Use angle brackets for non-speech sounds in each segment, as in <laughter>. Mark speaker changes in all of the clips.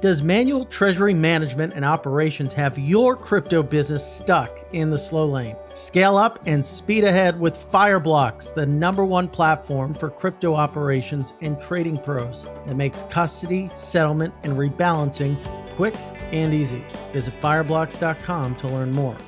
Speaker 1: Does manual treasury management and operations have your crypto business stuck in the slow lane? Scale up and speed ahead with Fireblocks, the number one platform for crypto operations and trading pros that makes custody, settlement, and rebalancing quick and easy. Visit fireblocks.com to learn more.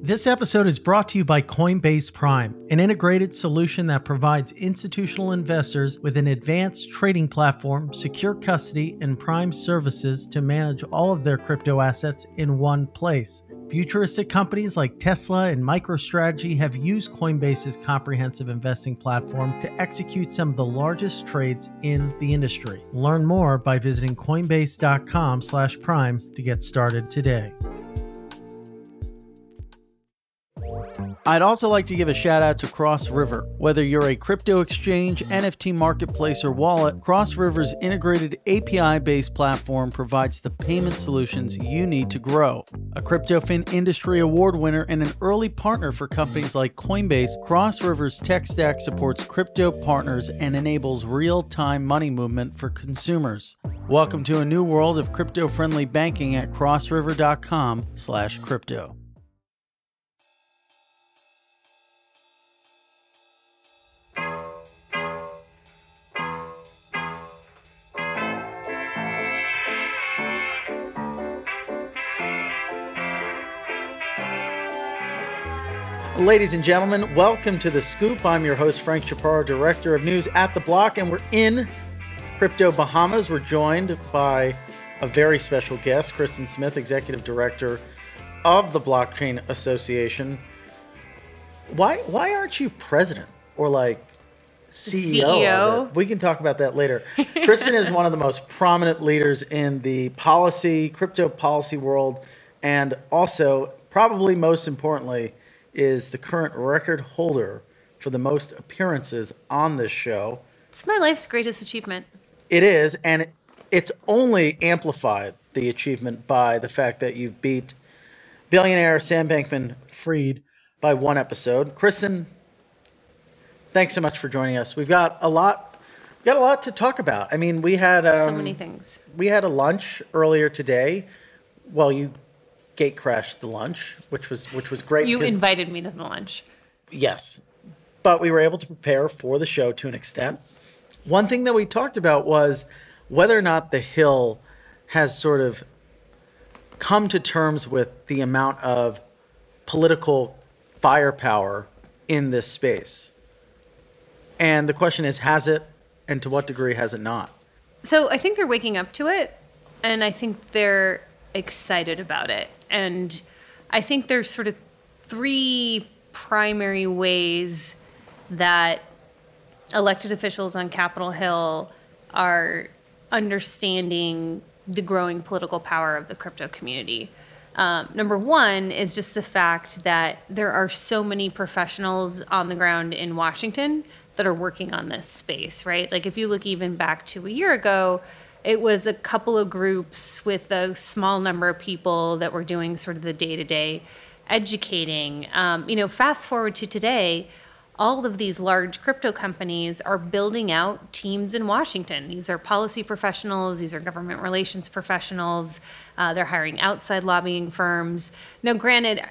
Speaker 1: This episode is brought to you by Coinbase Prime, an integrated solution that provides institutional investors with an advanced trading platform, secure custody, and prime services to manage all of their crypto assets in one place. Futuristic companies like Tesla and MicroStrategy have used Coinbase's comprehensive investing platform to execute some of the largest trades in the industry. Learn more by visiting coinbase.com/prime to get started today. I'd also like to give a shout out to Cross River. Whether you're a crypto exchange, NFT marketplace, or wallet, Cross River's integrated API based platform provides the payment solutions you need to grow. A CryptoFin Industry Award winner and an early partner for companies like Coinbase, Cross River's tech stack supports crypto partners and enables real time money movement for consumers. Welcome to a new world of crypto friendly banking at crossriver.com/crypto. Ladies and gentlemen, welcome to The Scoop. I'm your host, Frank Chaparro, Director of News at The Block, and we're in Crypto Bahamas. We're joined by a very special guest, Kristin Smith, Executive Director of the Blockchain Association. Why, why aren't you president or like CEO?
Speaker 2: CEO?
Speaker 1: We can talk about that later. Kristin is one of the most prominent leaders in the policy, crypto policy world, and also, probably most importantly, is the current record holder for the most appearances on this show.
Speaker 2: It's my life's greatest achievement.
Speaker 1: It is, and it's only amplified the achievement by the fact that you've beat billionaire Sam Bankman Fried by one episode. Kristin, thanks so much for joining us. We've got a lot, we've got a lot to talk about. I mean, we had um,
Speaker 2: so many things.
Speaker 1: we had a lunch earlier today. Well, you gate crashed the lunch, which was which was great.
Speaker 2: You invited me to the lunch.
Speaker 1: Yes. But we were able to prepare for the show to an extent. One thing that we talked about was whether or not the Hill has sort of come to terms with the amount of political firepower in this space. And the question is has it, and to what degree has it not?
Speaker 2: So I think they're waking up to it, and I think they're excited about it. And I think there's sort of three primary ways that elected officials on Capitol Hill are understanding the growing political power of the crypto community. Um, number one is just the fact that there are so many professionals on the ground in Washington that are working on this space, right? Like if you look even back to a year ago, it was a couple of groups with a small number of people that were doing sort of the day to day educating. Um, you know, fast forward to today, all of these large crypto companies are building out teams in Washington. These are policy professionals, these are government relations professionals, uh, they're hiring outside lobbying firms. Now, granted,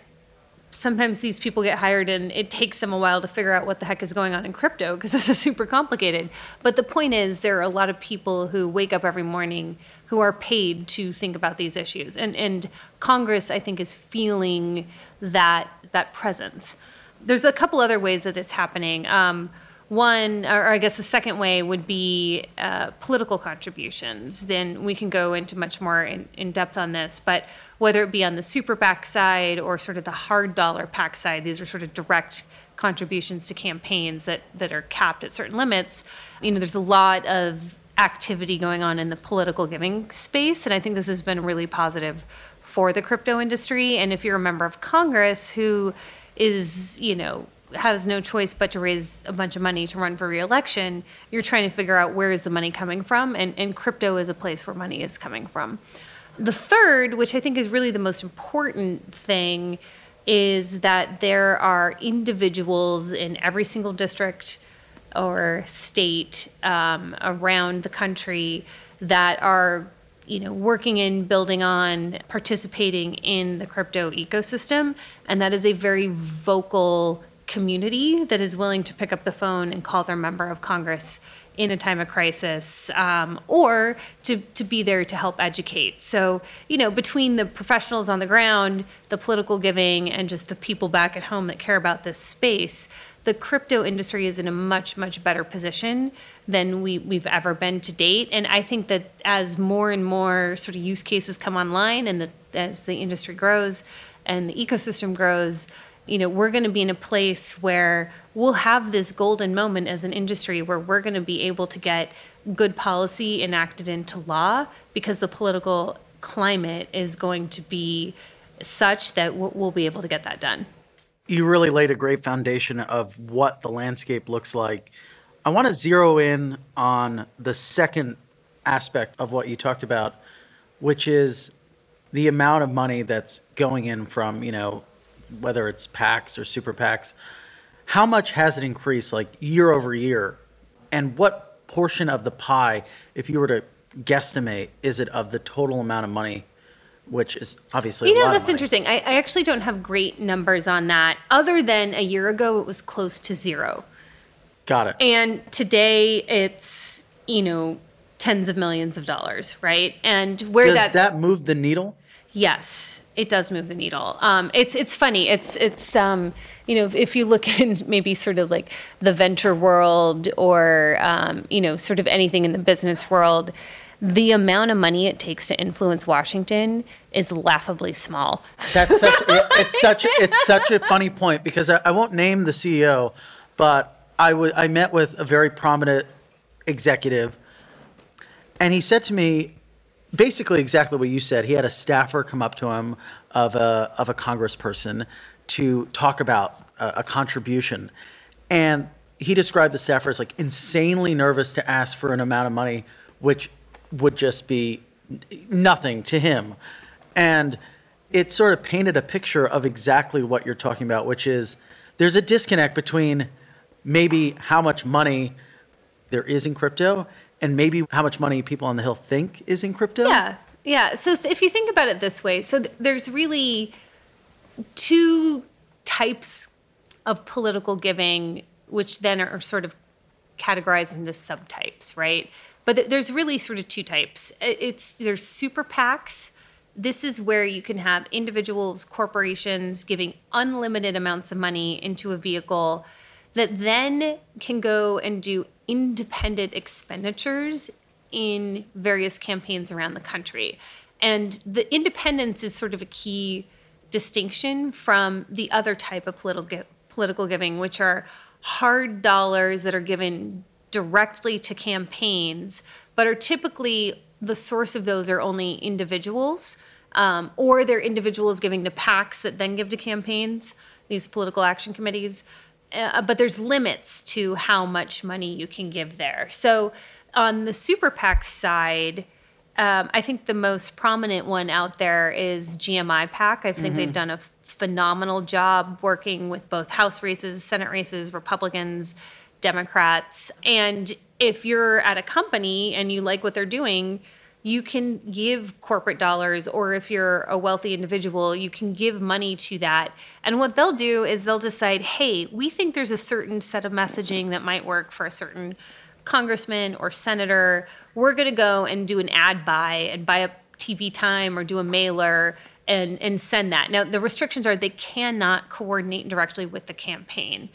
Speaker 2: sometimes these people get hired and it takes them a while to figure out what the heck is going on in crypto because this is super complicated. But the point is, there are a lot of people who wake up every morning who are paid to think about these issues. And, and Congress, I think, is feeling that, that presence. There's a couple other ways that it's happening. Um, one, or I guess the second way would be uh, political contributions. Then we can go into much more in, in depth on this, but whether it be on the super PAC side or sort of the hard dollar PAC side, these are sort of direct contributions to campaigns that, that are capped at certain limits. You know, there's a lot of activity going on in the political giving space, and I think this has been really positive for the crypto industry. And if you're a member of Congress who is, you know, has no choice but to raise a bunch of money to run for reelection, you're trying to figure out where is the money coming from, and, and crypto is a place where money is coming from. The third, which I think is really the most important thing, is that there are individuals in every single district or state um, around the country that are you know working in building on participating in the crypto ecosystem and that is a very vocal community that is willing to pick up the phone and call their member of congress in a time of crisis um, or to, to be there to help educate. So, you know, between the professionals on the ground, the political giving, and just the people back at home that care about this space, the crypto industry is in a much, much better position than we, we've ever been to date. And I think that as more and more sort of use cases come online and the, as the industry grows and the ecosystem grows, you know, we're going to be in a place where we'll have this golden moment as an industry where we're going to be able to get good policy enacted into law because the political climate is going to be such that we'll be able to get that done.
Speaker 1: You really laid a great foundation of what the landscape looks like. I want to zero in on the second aspect of what you talked about, which is the amount of money that's going in from, you know, whether it's PACs or super PACs, how much has it increased like year over year? And what portion of the pie, if you were to guesstimate, is it of the total amount of money? Which is obviously
Speaker 2: you know that's interesting. I, I actually don't have great numbers on that. Other than a year ago, it was close to zero.
Speaker 1: Got it.
Speaker 2: And today, it's you know tens of millions of dollars, right? And where
Speaker 1: does that move the needle?
Speaker 2: Yes, it does move the needle. Um, it's it's funny. It's it's um, you know if, if, you look <laughs> in maybe sort of like the venture world or um, you know sort of anything in the business world, the amount of money it takes to influence Washington is laughably small.
Speaker 1: That's <laughs> such it, it's such it's such a funny point because I, I won't name the CEO, but I, w- I met with a very prominent executive, and he said to me, basically exactly what you said. He had a staffer come up to him of a of a congressperson to talk about a, a contribution, and he described the staffer as like insanely nervous to ask for an amount of money, which would just be nothing to him, and it sort of painted a picture of exactly what you're talking about, which is there's a disconnect between maybe how much money there is in crypto and maybe how much money people on the Hill think is in crypto?
Speaker 2: Yeah. Yeah. So if you think about it this way, so th- there's really two types of political giving, which then are sort of categorized into subtypes, right? But th- there's really sort of two types. It's there's super PACs. This is where you can have individuals, corporations giving unlimited amounts of money into a vehicle that then can go and do independent expenditures in various campaigns around the country. And the independence is sort of a key distinction from the other type of political political giving, which are hard dollars that are given directly to campaigns, but are typically the source of those are only individuals, um, or they're individuals giving to PACs that then give to campaigns, these political action committees uh, but there's limits to how much money you can give there. So on the super PAC side, um, I think the most prominent one out there is GMI PAC. I think mm-hmm. they've done a phenomenal job working with both House races, Senate races, Republicans, Democrats. And if you're at a company and you like what they're doing, you can give corporate dollars, or if you're a wealthy individual, you can give money to that. And what they'll do is they'll decide, hey, we think there's a certain set of messaging that might work for a certain congressman or senator. We're going to go and do an ad buy and buy up TV time or do a mailer and, and send that. Now, the restrictions are they cannot coordinate directly with the campaign.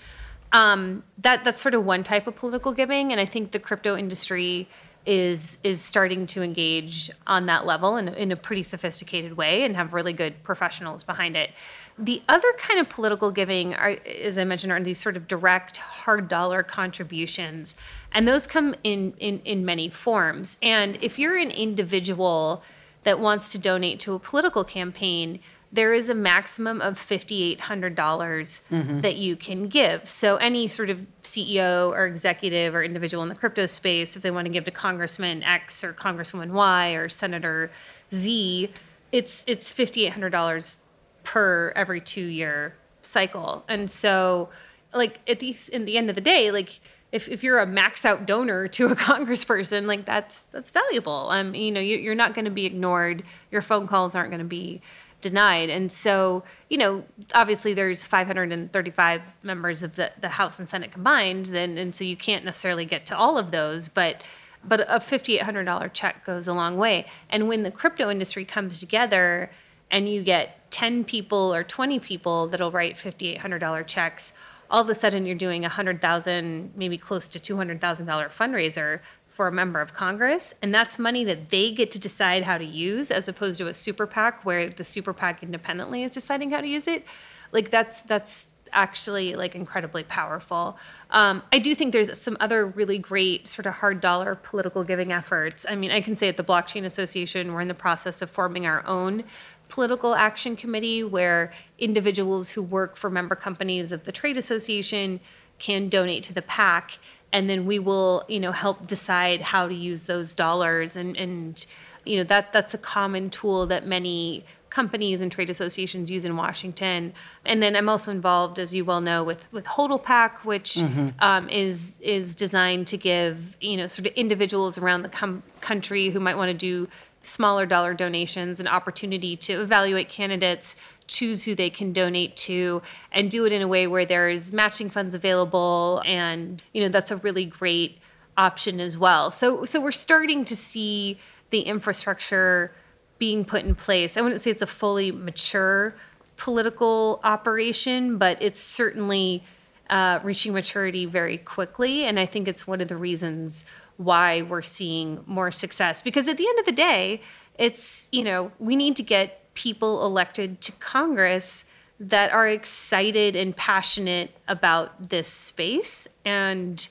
Speaker 2: Um, that that's sort of one type of political giving, and I think the crypto industry is is starting to engage on that level in, in a pretty sophisticated way and have really good professionals behind it. The other kind of political giving, are, as I mentioned, are these sort of direct hard dollar contributions, and those come in in, in many forms. And if you're an individual that wants to donate to a political campaign, there is a maximum of $5,800 mm-hmm. that you can give. So, any sort of CEO or executive or individual in the crypto space, if they want to give to Congressman X or Congresswoman Y or Senator Z, it's, it's $5,800 per every two year cycle. And so, like, at the, in the end of the day, like, if, if you're a max out donor to a <laughs> congressperson, like that's that's valuable. Um, you know, you, you're not going to be ignored. Your phone calls aren't going to be denied. And so, you know, obviously there's 535 members of the, the House and Senate combined, then and so you can't necessarily get to all of those, but but a $5800 check goes a long way. And when the crypto industry comes together and you get 10 people or 20 people that'll write $5800 checks, all of a sudden you're doing a hundred thousand, maybe close to two hundred thousand dollar fundraiser for a member of Congress, and that's money that they get to decide how to use, as opposed to a super PAC where the super PAC independently is deciding how to use it. Like that's that's actually like incredibly powerful. Um, I do think there's some other really great sort of hard dollar political giving efforts. I mean, I can say at the Blockchain Association, we're in the process of forming our own political action committee where individuals who work for member companies of the trade association can donate to the PAC and then we will you know help decide how to use those dollars and and you know that that's a common tool that many companies and trade associations use in Washington. And then I'm also involved, as you well know, with with HODL PAC, which mm-hmm. um, is is designed to give you know sort of individuals around the com- country who might want to do smaller dollar donations an opportunity to evaluate candidates choose who they can donate to and do it in a way where there's matching funds available. And you know that's a really great option as well. So so we're starting to see the infrastructure being put in place. I wouldn't say it's a fully mature political operation but it's certainly uh, reaching maturity very quickly. And i think it's one of the reasons why we're seeing more success. Because at the end of the day, it's, you know, we need to get people elected to Congress that are excited and passionate about this space. And,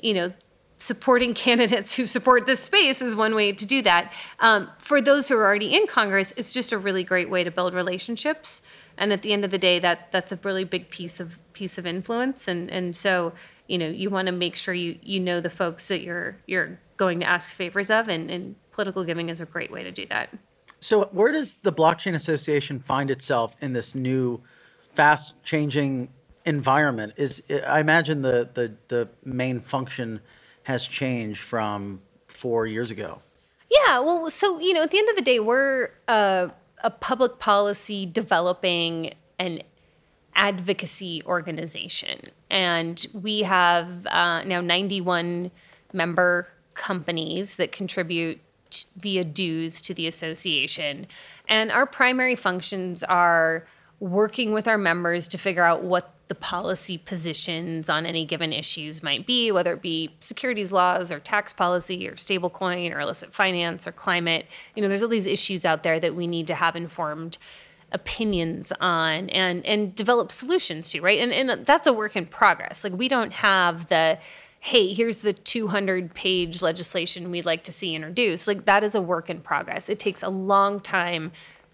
Speaker 2: you know, supporting <laughs> candidates who support this space is one way to do that. Um, for those who are already in Congress, it's just a really great way to build relationships. And at the end of the day, that that's a really big piece of piece of influence. And and so you know you want to make sure you you know the folks that you're you're going to ask favors of and, and political giving is a great way to do that
Speaker 1: so where does the blockchain association find itself in this new fast changing environment is i imagine the the, the main function has changed from four years ago
Speaker 2: yeah well so you know at the end of the day we're a, a public policy developing and advocacy organization. And we have uh, now 91 member companies that contribute via dues to the association. And our primary functions are working with our members to figure out what the policy positions on any given issues might be, whether it be securities laws or tax policy or stablecoin or illicit finance or climate. You know, there's all these issues out there that we need to have informed opinions on and and develop solutions to right and and that's a work in progress like we don't have the hey here's the 200 page legislation we'd like to see introduced like that is a work in progress it takes a long time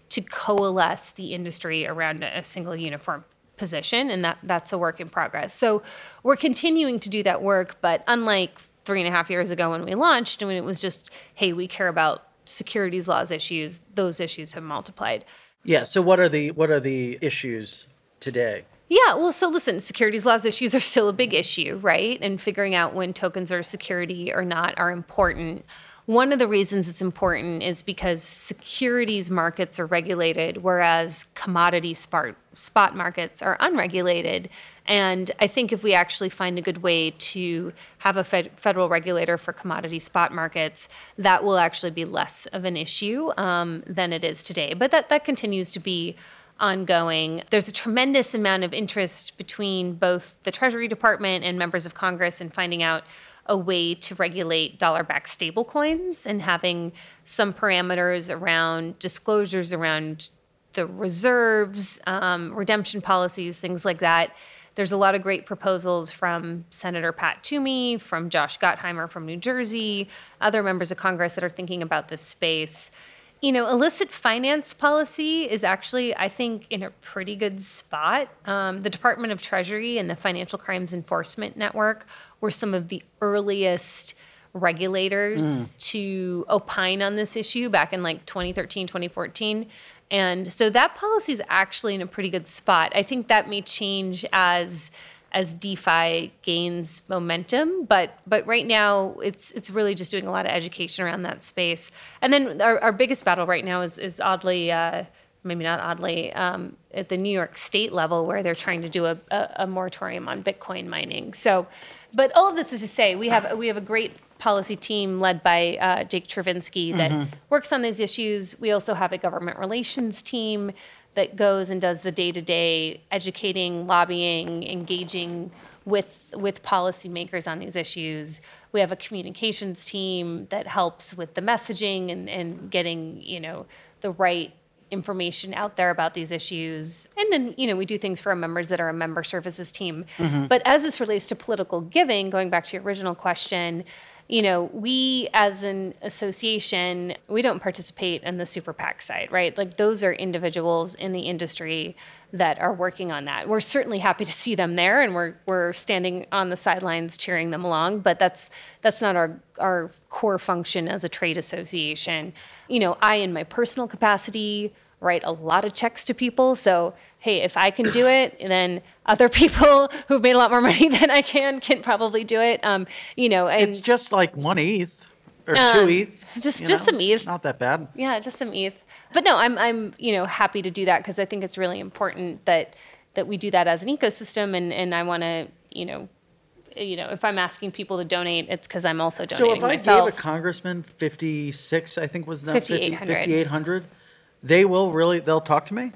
Speaker 2: to coalesce the industry around a single uniform position and that that's a work in progress so we're continuing to do that work but unlike three and a half years ago when we launched when it was just hey we care about securities laws issues those issues have multiplied
Speaker 1: yeah. So what are the what are the issues today?
Speaker 2: Yeah, well, so listen, securities laws issues are still a big issue, right? And figuring out when tokens are security or not are important. One of the reasons it's important is because securities markets are regulated, whereas commodity spot, markets are unregulated. And I think if we actually find a good way to have a fed, federal regulator for commodity spot markets, that will actually be less of an issue um, than it is today. But that, that continues to be ongoing. There's a tremendous amount of interest between both the Treasury Department and members of Congress in finding out a way to regulate dollar backed stablecoins and having some parameters around disclosures around the reserves, um, redemption policies, things like that. There's a lot of great proposals from Senator Pat Toomey, from Josh Gottheimer from New Jersey, other members of Congress that are thinking about this space. You know, illicit finance policy is actually, I think, in a pretty good spot. Um, the Department of Treasury and the Financial Crimes Enforcement Network were some of the earliest regulators mm. to opine on this issue back in like 2013, 2014. And so that policy is actually in a pretty good spot. I think that may change as as DeFi gains momentum. But but right now it's it's really just doing a lot of education around that space. And then our, our biggest battle right now is is oddly. Uh, maybe not oddly, um, at the New York State level, where they're trying to do a, a, a moratorium on Bitcoin mining. So, but all of this is to say, we have we have a great policy team led by uh, Jake Chervinsky that mm-hmm. works on these issues. We also have a government relations team that goes and does the day to day educating, lobbying, engaging with with policymakers on these issues. We have a communications team that helps with the messaging and, and getting you know the right information out there about these issues. And then, you know, we do things for our members that are a member services team. Mm-hmm. But as this relates to political giving, going back to your original question, you know, we as an association, we don't participate in the super PAC side, right? Like those are individuals in the industry that are working on that. We're certainly happy to see them there and we're we're standing on the sidelines cheering them along, but that's that's not our our core function as a trade association. You know, I in my personal capacity write a lot of checks to people. So, hey, if I can do it, then other <laughs> people who've made a lot more money <laughs> than I can can probably do it. Um, you know,
Speaker 3: and, it's just like one ETH or um, two ETH.
Speaker 2: Just just know? some ETH.
Speaker 3: Not that bad.
Speaker 2: Yeah, just some ETH. But no, I'm I'm you know happy to do that because I think it's really important that that we do that as an ecosystem, and and I want to you know you know, if I'm asking people to donate, it's because I'm also donating
Speaker 3: So if I
Speaker 2: myself.
Speaker 3: gave a congressman 56, I think was the 5,800, they will really they'll talk to me.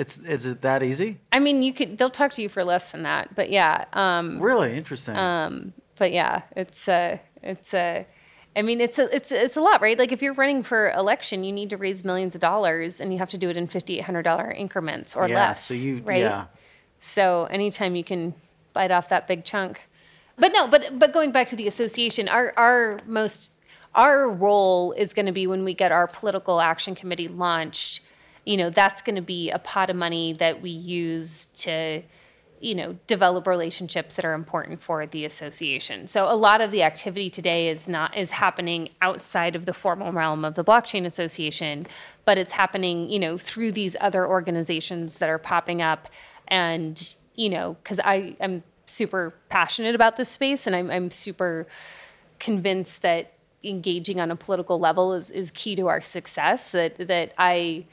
Speaker 3: It's is it that easy?
Speaker 2: I mean, you could they'll talk to you for less than that, but yeah. Um,
Speaker 3: really interesting.
Speaker 2: Um, but yeah, it's a it's a. Uh, mean, it's a it's it's a lot, right? Like if you're running for election, you need to raise millions of dollars, and you have to do it in fifty eight hundred dollar increments or
Speaker 3: yeah,
Speaker 2: less.
Speaker 3: So you
Speaker 2: right?
Speaker 3: Yeah.
Speaker 2: So anytime you can bite off that big chunk, but no, but but going back to the association, our our most our role is going to be when we get our political action committee launched you know that's going to be a pot of money that we use to you know develop relationships that are important for the association. So a lot of the activity today is not is happening outside of the formal realm of the blockchain association but it's happening you know through these other organizations that are popping up. And you know because i am super passionate about this space and I'm, I'm super convinced that engaging on a political level is, is key to our success that that I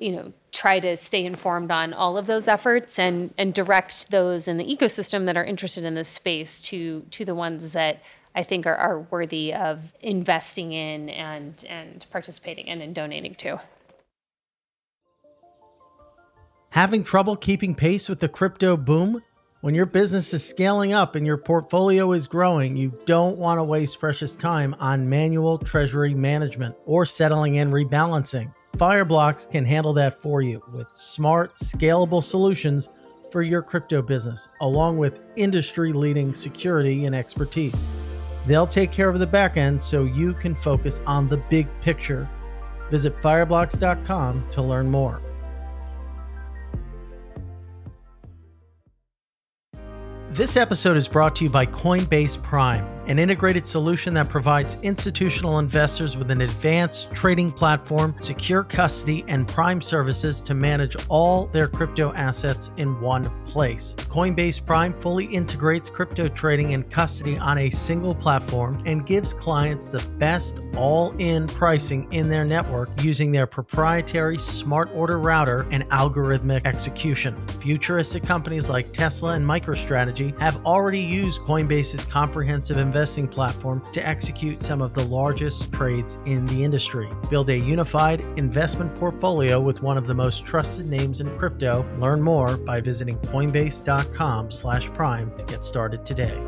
Speaker 2: you know try to stay informed on all of those efforts and and direct those in the ecosystem that are interested in this space to to the ones that I think are, are worthy of investing in and and participating in and donating to.
Speaker 3: Having trouble keeping pace with the crypto boom? When your business is scaling up and your portfolio is growing, you don't want to waste precious time on manual treasury management or settling and rebalancing. Fireblocks can handle that for you with smart, scalable solutions for your crypto business, along with industry leading security and expertise. They'll take care of the back end so you can focus on the big picture. Visit fireblocks.com to learn more. This episode is brought to you by Coinbase Prime, an integrated solution that provides institutional investors with an advanced trading platform, secure custody, and prime services to manage all their crypto assets in one place. Coinbase Prime fully integrates crypto trading and custody on a single platform and gives clients the best all in pricing in their network using their proprietary smart order router and algorithmic execution. Futuristic companies like Tesla and MicroStrategy have already used Coinbase's comprehensive investing platform to execute some of the largest trades in the industry. Build a unified investment portfolio with one of the most trusted names in crypto. Learn more by visiting coinbase.com/prime to get started today.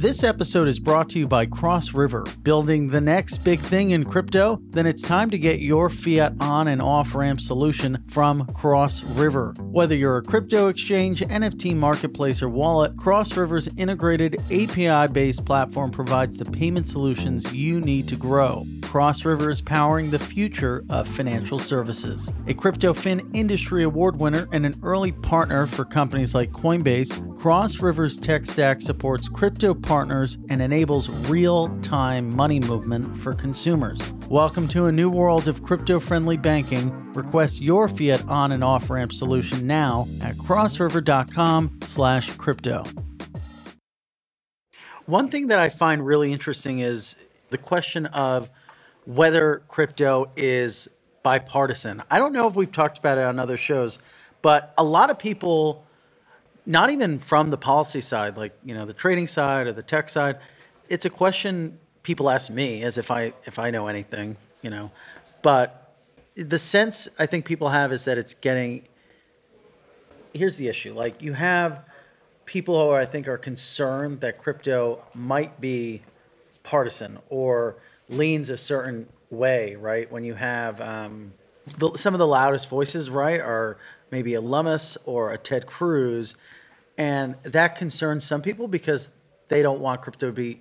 Speaker 3: This episode is brought to you by Cross River. Building the next big thing in crypto? Then it's time to get your fiat on and off ramp solution from Cross River. Whether you're a crypto exchange, NFT marketplace, or wallet, Cross River's integrated API based platform provides the payment solutions you need to grow.
Speaker 1: Cross River is powering the future of financial services. A CryptoFin Industry Award winner and an early partner for companies like Coinbase, Cross River's tech stack supports crypto partners and enables real time money movement for consumers. Welcome to a new world of crypto friendly banking. Request your fiat on and off ramp solution now at crossriver.com slash crypto. One thing that I find really interesting is the question of whether crypto is bipartisan. I don't know if we've talked about it on other shows, but a lot of people, not even from the policy side, like you know the trading side or the tech side, it's a question people ask me as if I if I know anything, you know. But the sense I think people have is that it's getting. Here's the issue: like you have people who I think are concerned that crypto might be partisan or leans a certain way, right? When you have um, the, some of the loudest voices, right, are maybe a Lummis or a Ted Cruz, and that concerns some people because they don't want crypto to be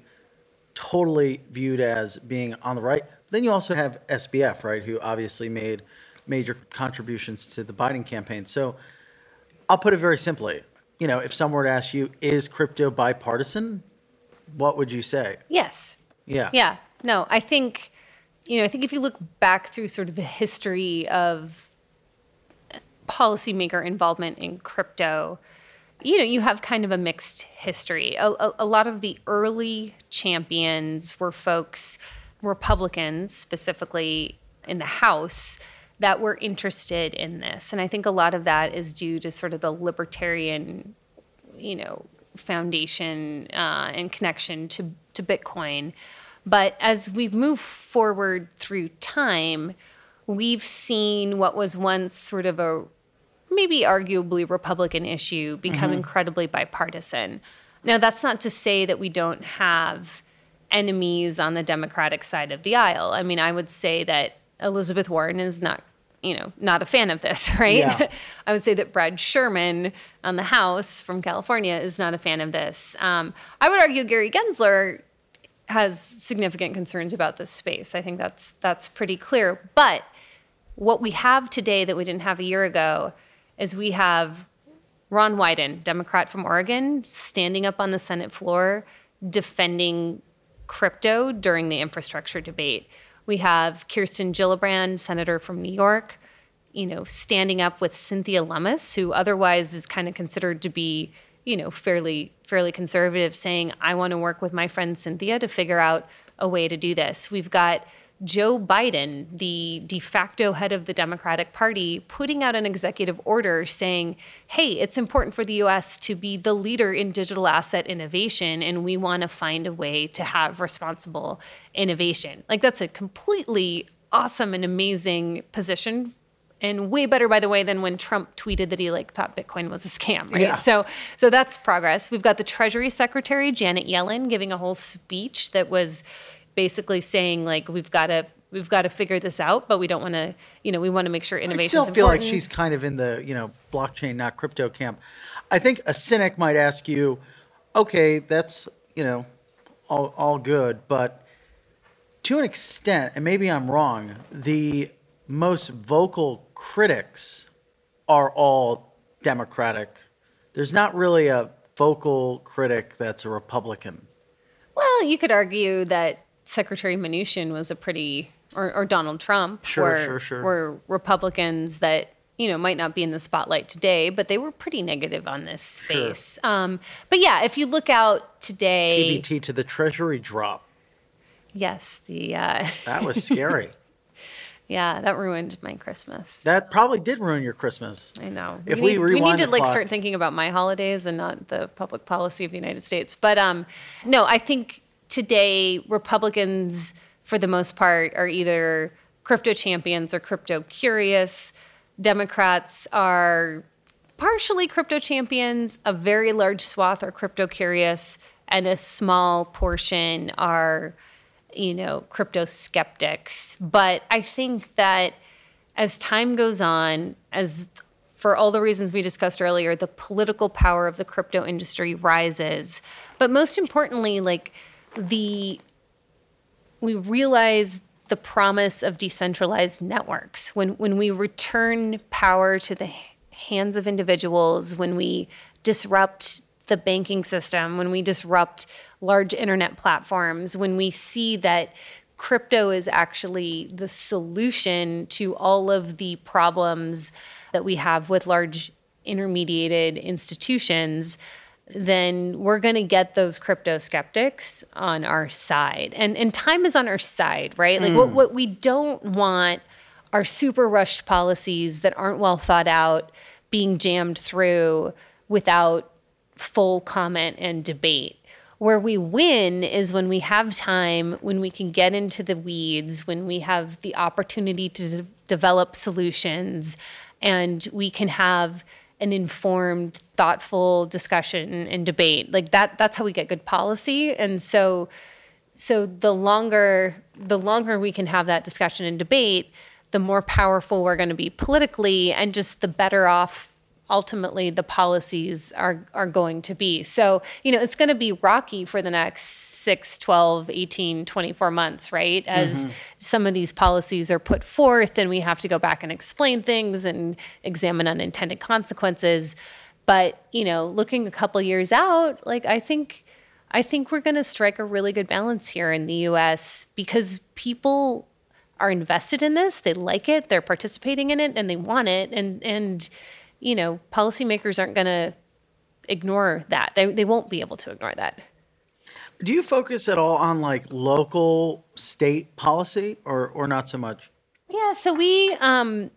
Speaker 1: totally viewed as being on the right. Then you also have SBF, right, who obviously made major contributions to the Biden campaign. So I'll put it very simply you know, if someone were to ask you, is crypto bipartisan? What would you say?
Speaker 2: Yes.
Speaker 1: Yeah.
Speaker 2: Yeah. No, I think, you know, I think if you look back through sort of the history of policymaker involvement in crypto, you know, you have kind of a mixed history. A, a, a lot of the early champions were folks, Republicans specifically in the House, that were interested in this. And I think a lot of that is due to sort of the libertarian, you know, foundation uh, and connection to, to Bitcoin. But as we've moved forward through time, we've seen what was once sort of a maybe arguably Republican issue become mm-hmm. incredibly bipartisan. Now, that's not to say that we don't have enemies on the Democratic side of the aisle. I mean, I would say that Elizabeth Warren is not you know, not a fan of this, <laughs> right? Yeah. <laughs> I would say that Brad Sherman on the House from California is not a fan of this. Um, I would argue Gary Gensler has significant concerns about this space. I think that's that's pretty clear. But what we have today that we didn't have a year ago is we have Ron Wyden, Democrat from Oregon, standing up on the Senate floor defending crypto during the infrastructure debate. We have Kirsten Gillibrand, senator from New York, you know, standing up with Cynthia Lummis, who otherwise is kind of considered to be, you know, fairly fairly conservative, saying, "I want to work with my friend Cynthia to figure out a way to do this." We've got Joe Biden, the de facto head of the Democratic Party, putting out an executive order saying, hey, it's important for the US to be the leader in digital asset innovation, and we want to find a way to have responsible innovation. Like, that's a completely awesome and amazing position and way better by the way than when Trump tweeted that he like thought Bitcoin was a scam, right? Yeah. So so that's progress. We've got the Treasury Secretary Janet Yellen giving a whole speech that was basically saying like we've got to we've got to figure this out, but we don't want to, you know, we want to make sure innovation.
Speaker 1: I still feel important. like she's kind of in the, you know, blockchain, not crypto camp. I think a cynic might ask you, okay, that's, you know, all, all good, but to an extent, and maybe I'm wrong, the most vocal critics are all Democratic. There's not really a vocal critic that's a Republican.
Speaker 2: Well, you could argue that Secretary Mnuchin was a pretty, or, or Donald Trump
Speaker 1: sure,
Speaker 2: were,
Speaker 1: sure, sure.
Speaker 2: were Republicans that you know might not be in the spotlight today, but they were pretty negative on this space. Sure. Um, but yeah, if you look out today,
Speaker 1: TBT to the Treasury drop.
Speaker 2: Yes, the uh, <laughs>
Speaker 1: that was scary.
Speaker 2: yeah, that ruined my Christmas.
Speaker 1: That probably did ruin your Christmas.
Speaker 2: I know.
Speaker 1: If we,
Speaker 2: we
Speaker 1: need,
Speaker 2: we need
Speaker 1: to
Speaker 2: like
Speaker 1: clock.
Speaker 2: start thinking about my holidays and not the public policy of the United States. But um, no, I think today Republicans, for the most part, are either crypto champions or crypto curious. Democrats are partially crypto champions, a very large swath are crypto curious, and a small portion are, you know, crypto skeptics. But I think that as time goes on, as for all the reasons we discussed earlier, the political power of the crypto industry rises. But most importantly, like the we realize the promise of decentralized networks. When when we return power to the hands of individuals, when we disrupt the banking system, when we disrupt large internet platforms, when we see that crypto is actually the solution to all of the problems that we have with large intermediated institutions, then we're going to get those crypto skeptics on our side. And and time is on our side, right? Like mm. what what we don't want are super rushed policies that aren't well thought out being jammed through without full comment and debate. Where we win is when we have time, when we can get into the weeds, when we have the opportunity to de- develop solutions, and we can have an informed, thoughtful discussion and debate. Like that that's how we get good policy. And so so the longer the longer we can have that discussion and debate, the more powerful we're going to be politically and just the better off ultimately the policies are are going to be. So, you know, it's going to be rocky for the next 6, 12, 18, 24 months, right? As mm-hmm. some of these policies are put forth and we have to go back and explain things and examine unintended consequences. But, you know, looking a couple years out, like I think I think we're going to strike a really good balance here in the US because people are invested in this, they like it, they're participating in it and they want it and and you know, policymakers aren't going to ignore that. They they won't be able to ignore that.
Speaker 1: Do you focus at all on like local state policy or or not so much?
Speaker 2: Yeah, so we um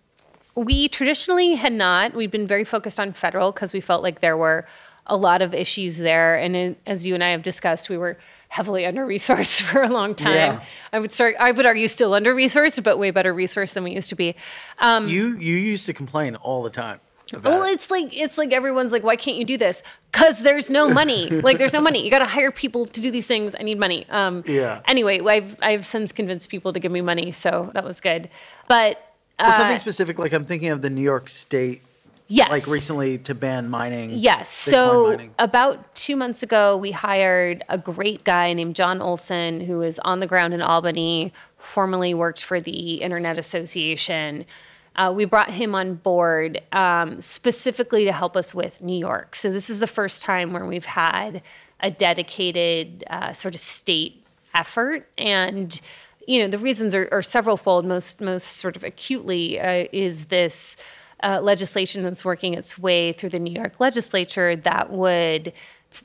Speaker 2: we traditionally had not. We've been very focused on federal because we felt like there were a lot of issues there and in, as you and I have discussed, we were heavily under resourced <laughs> for a long time. Yeah. I would start I would argue still under resourced, but way better resourced than we used to be.
Speaker 1: Um, you you used to complain all the time.
Speaker 2: Well, it's like it's like everyone's like, why can't you do this? Because there's no money. <laughs> like there's no money. You got to hire people to do these things. I need money. Um, yeah. Anyway, I've I've since convinced people to give me money, so that was good. But
Speaker 1: uh, well, something specific, like I'm thinking of the New York State.
Speaker 2: Yes.
Speaker 1: Like recently to ban mining.
Speaker 2: Yes. So mining. about two months ago, we hired a great guy named John Olson, who is on the ground in Albany, formerly worked for the Internet Association uh, we brought him on board um, specifically to help us with New York. So this is the first time where we've had a dedicated uh, sort of state effort, and you know the reasons are, are severalfold. Most most sort of acutely uh, is this. Uh, legislation that's working its way through the New York legislature that would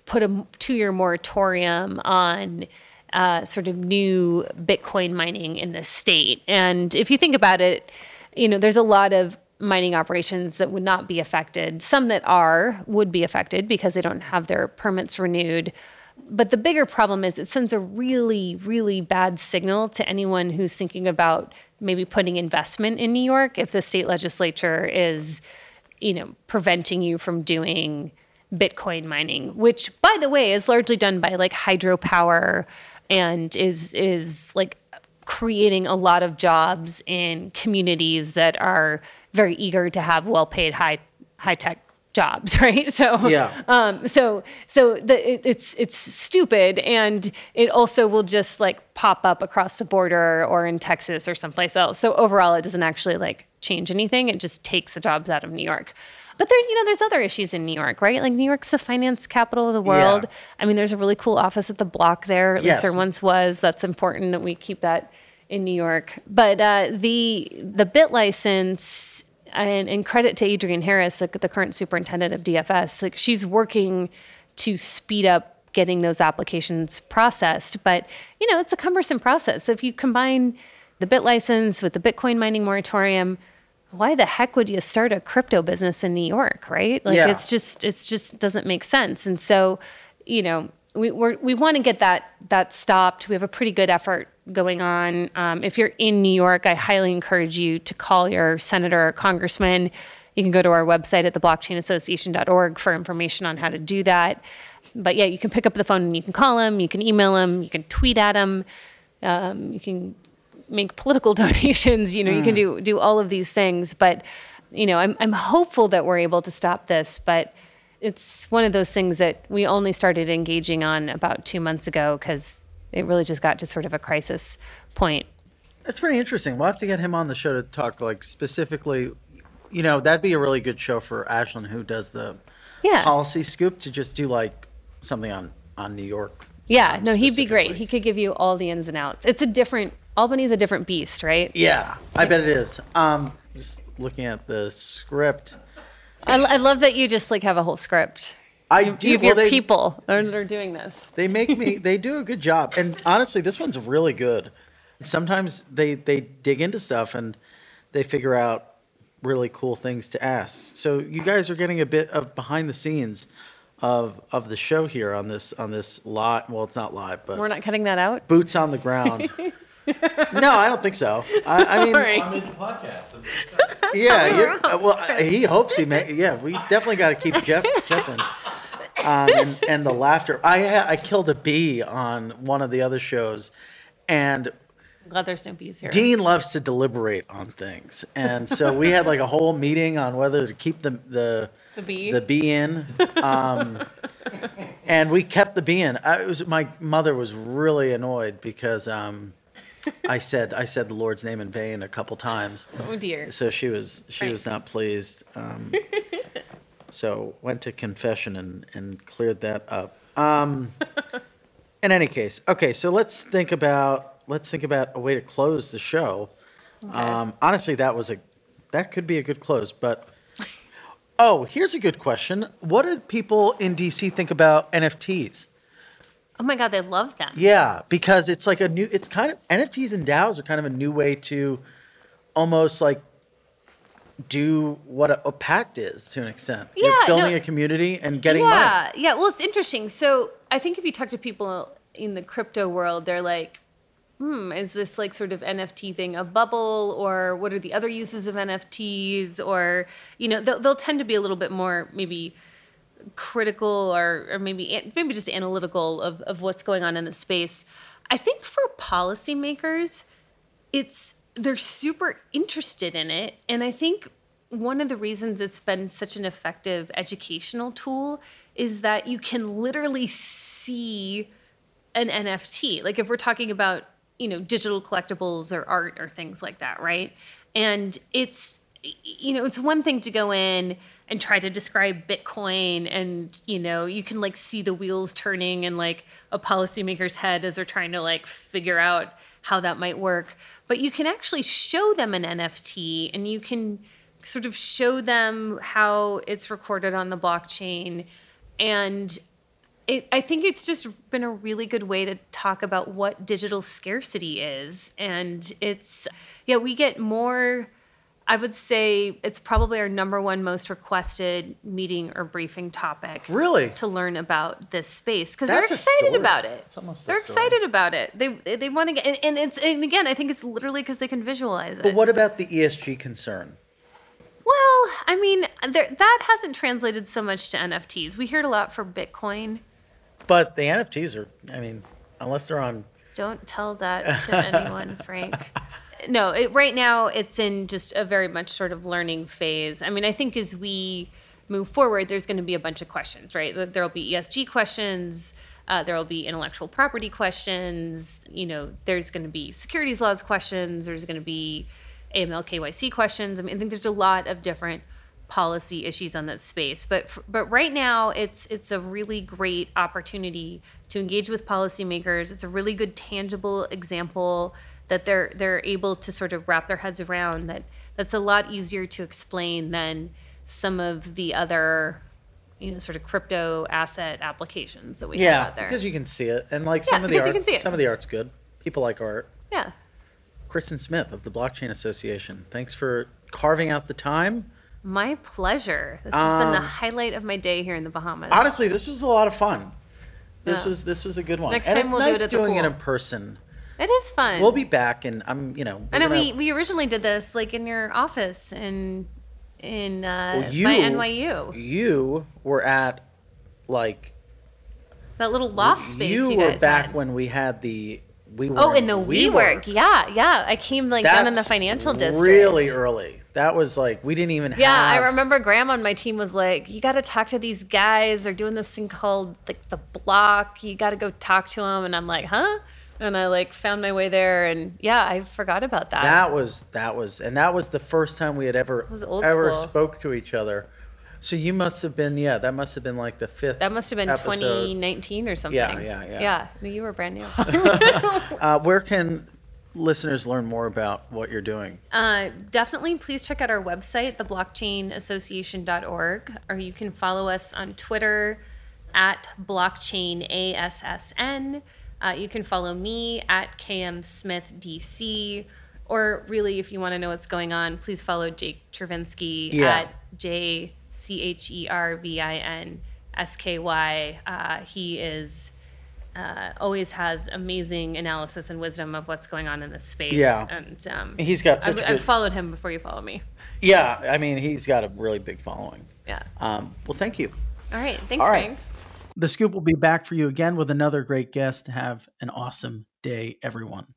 Speaker 2: put a two year moratorium on uh, sort of new Bitcoin mining in the state. And if you think about it, you know, there's a lot of mining operations that would not be affected. Some that are would be affected because they don't have their permits renewed. But the bigger problem is it sends a really, really bad signal to anyone who's thinking about maybe putting investment in New York if the state legislature is, you know, preventing you from doing Bitcoin mining, which by the way is largely done by like hydropower and is is like creating a lot of jobs in communities that are very eager to have well-paid high high tech jobs, <laughs> right? So yeah. Um, so so the, it, it's it's stupid, and it also will just like pop up across the border or in Texas or someplace else. So overall, it doesn't actually like change anything. It just takes the jobs out of New York. But there's, you know, there's other issues in New York, right? Like New York's the finance capital of the world. Yeah. I mean, there's a really cool office at the block there. At yes. least there once was. That's important that we keep that in New York. But uh, the the BitLicense and, and, credit to Adrienne Harris, like the current superintendent of DFS, like she's working to speed up getting those applications processed. But you know, it's a cumbersome process. So if you combine the bit license with the Bitcoin mining moratorium, why the heck would you start a crypto business in New York, right? Like yeah. it's just it's just doesn't make sense. And so, you know, we we want to get that that stopped. We have a pretty good effort going on. Um, if you're in New York, I highly encourage you to call your senator or congressman. You can go to our website at theblockchainassociation.org for information on how to do that. But yeah, you can pick up the phone and you can call them, you can email them, you can tweet at them, um, you can make political <laughs> donations. You know, mm. you can mm. do do all of these things. But you know, I'm I'm hopeful that we're able to stop this, but it's one of those things that we only started engaging on about two months ago because it really just got to sort of a crisis point.
Speaker 1: That's pretty interesting. We'll have to get him on the show to talk like specifically. You know, that'd be a really good show for Aislinn, who does the
Speaker 2: Yeah.
Speaker 1: policy scoop, to just do like something on on New York.
Speaker 2: Yeah, no, he'd be great. He could give you all the ins and outs. It's a different Albany's a different beast, right?
Speaker 1: Yeah, I bet it is. Um, just looking at the script,
Speaker 2: I, I love that you just like have a whole script.
Speaker 1: I
Speaker 2: You
Speaker 1: do.
Speaker 2: have
Speaker 1: well,
Speaker 2: your
Speaker 1: they,
Speaker 2: people that are doing this.
Speaker 1: they make me. They do a good job, and honestly, this one's really good. Sometimes they they dig into stuff and they figure out really cool things to ask. So you guys are getting a bit of behind the scenes of of the show here on this on this lot. Well, it's not live, but
Speaker 2: We're not cutting that out.
Speaker 1: boots on the ground. <laughs> <laughs> no, I don't think so. I, I mean,
Speaker 2: Sorry.
Speaker 4: I'm in the podcast. <laughs>
Speaker 1: Yeah, you're, uh, well, he hopes he may. Yeah, we definitely got to keep Jeff Jeff in. Um, and, and the laughter. I I killed a bee on one of the other shows, and
Speaker 2: Glad there's no bees here.
Speaker 1: Dean loves to deliberate on things, and so we had like a whole meeting on whether to keep the the
Speaker 2: The bee?
Speaker 1: the bee in, um, and we kept the bee in. I, it was my mother was really annoyed because um, <laughs> I said I said the Lord's name in vain a couple times, <laughs>
Speaker 2: oh dear.
Speaker 1: so she was she
Speaker 2: Right.
Speaker 1: was not pleased. Um, <laughs> so went to confession and and cleared that up. Um, in any case, okay. So let's think about let's think about a way to close the show. Um, honestly, that was a that could be a good close, but. Oh, here's a good question. What do people in DC think about NFTs?
Speaker 2: Oh my god, they love them.
Speaker 1: Yeah, because it's like a new. It's kind of NFTs and DAOs are kind of a new way to almost like do what a, a pact is to an extent. You're
Speaker 2: Yeah,
Speaker 1: building
Speaker 2: no-
Speaker 1: a community and getting money.
Speaker 2: yeah, yeah. Well, it's interesting. So I think if you talk to people in the crypto world, they're like, "Hmm, is this like sort of NFT thing a bubble, or what are the other uses of NFTs?" Or you know, they'll, they'll tend to be a little bit more maybe critical or, or maybe maybe just analytical of, of what's going on in the space. I think for policymakers, it's they're super interested in it, and I think one of the reasons it's been such an effective educational tool is that you can literally see an NFT. Like if we're talking about, you know, digital collectibles or art or things like that, right? And it's you know, it's one thing to go in and try to describe Bitcoin and, you know, you can like see the wheels turning in like a policymaker's head as they're trying to like figure out how that might work. But you can actually show them an NFT and you can sort of show them how it's recorded on the blockchain and it, I think it's just been a really good way to talk about what digital scarcity is. And it's, yeah, we get more, I would say it's probably our number one most requested meeting or briefing topic.
Speaker 1: Really?
Speaker 2: To learn about this space because they're excited about it.
Speaker 1: It's almost a
Speaker 2: they're
Speaker 1: story.
Speaker 2: excited about it. They they want to get and, and it's and again I think it's literally because they can visualize it.
Speaker 1: But what about the ESG concern?
Speaker 2: Well, I mean, there, that hasn't translated so much to NFTs. We hear it a lot for Bitcoin.
Speaker 1: But the NFTs are, I mean, unless they're on.
Speaker 2: Don't tell that to <laughs> anyone, Frank. No, it, right now it's in just a very much sort of learning phase. I mean, I think as we move forward, there's going to be a bunch of questions, right? There will be ESG questions. Uh, there will be intellectual property questions. You know, there's going to be securities laws questions. There's going to be AML KYC questions. I mean, I think there's a lot of different policy issues on that space. But but right now, it's it's a really great opportunity to engage with policymakers. It's a really good tangible example that they're they're able to sort of wrap their heads around. That that's a lot easier to explain than some of the other you know sort of crypto asset applications that we have
Speaker 1: Yeah,
Speaker 2: out there.
Speaker 1: because you can see it, and like some
Speaker 2: Yeah,
Speaker 1: of the art,
Speaker 2: can see it.
Speaker 1: some of the art's good. People like art.
Speaker 2: yeah.
Speaker 1: Kristin Smith of the Blockchain Association. Thanks for carving out the time.
Speaker 2: My pleasure. This has been the
Speaker 1: Um,
Speaker 2: highlight of my day here in the Bahamas.
Speaker 1: Honestly, this was a lot of fun. This
Speaker 2: Yeah.
Speaker 1: was this was a good one.
Speaker 2: Next
Speaker 1: and
Speaker 2: time we'll do it at the
Speaker 1: doing it in person.
Speaker 2: It is fun.
Speaker 1: We'll be back, and I'm you know.
Speaker 2: I know
Speaker 1: gonna-
Speaker 2: we, we originally did this like in your office in in uh,
Speaker 1: well, you,
Speaker 2: by NYU.
Speaker 1: You were at like
Speaker 2: That little loft space you,
Speaker 1: you were back
Speaker 2: had.
Speaker 1: when we had the we were
Speaker 2: Oh, in the we WeWork. Yeah, yeah. I came like down in the financial district.
Speaker 1: Really early. That was like we didn't even have
Speaker 2: Yeah, I remember Graham on my team was like, "You got to talk to these guys. They're doing this thing called like the block. You got to go talk to them." And I'm like, "Huh? And I like found my way there. And yeah, I forgot about that.
Speaker 1: That was that was, and that was the first time we had ever ever
Speaker 2: school.
Speaker 1: spoke to each other. So you must have been, yeah, that must have been like the fifth.
Speaker 2: That must have been
Speaker 1: episode.
Speaker 2: 2019 or something.
Speaker 1: yeah, yeah.
Speaker 2: Yeah, no, you were brand new. <laughs>
Speaker 1: Uh, where can listeners learn more about what you're doing?
Speaker 2: Uh, definitely, please check out our website, theblockchainassociation.org, or you can follow us on Twitter at blockchainassn. Uh, you can follow me at kmsmithdc, or really, if you want to know what's going on, please follow Jake Chervinsky
Speaker 1: Yeah.
Speaker 2: at J C H E R V I N S K Y. Uh, he is uh, always has amazing analysis and wisdom of what's going on in this space.
Speaker 1: Yeah.
Speaker 2: and um,
Speaker 1: He's got such
Speaker 2: I've,
Speaker 1: a
Speaker 2: I've followed him before you follow me.
Speaker 1: Yeah, I mean, he's got a really big following.
Speaker 2: Yeah.
Speaker 1: Um, well, thank you.
Speaker 2: All right. Thanks,
Speaker 1: All right.
Speaker 2: Frank.
Speaker 1: The Scoop will be back for you again with another great guest. Have an awesome day, everyone.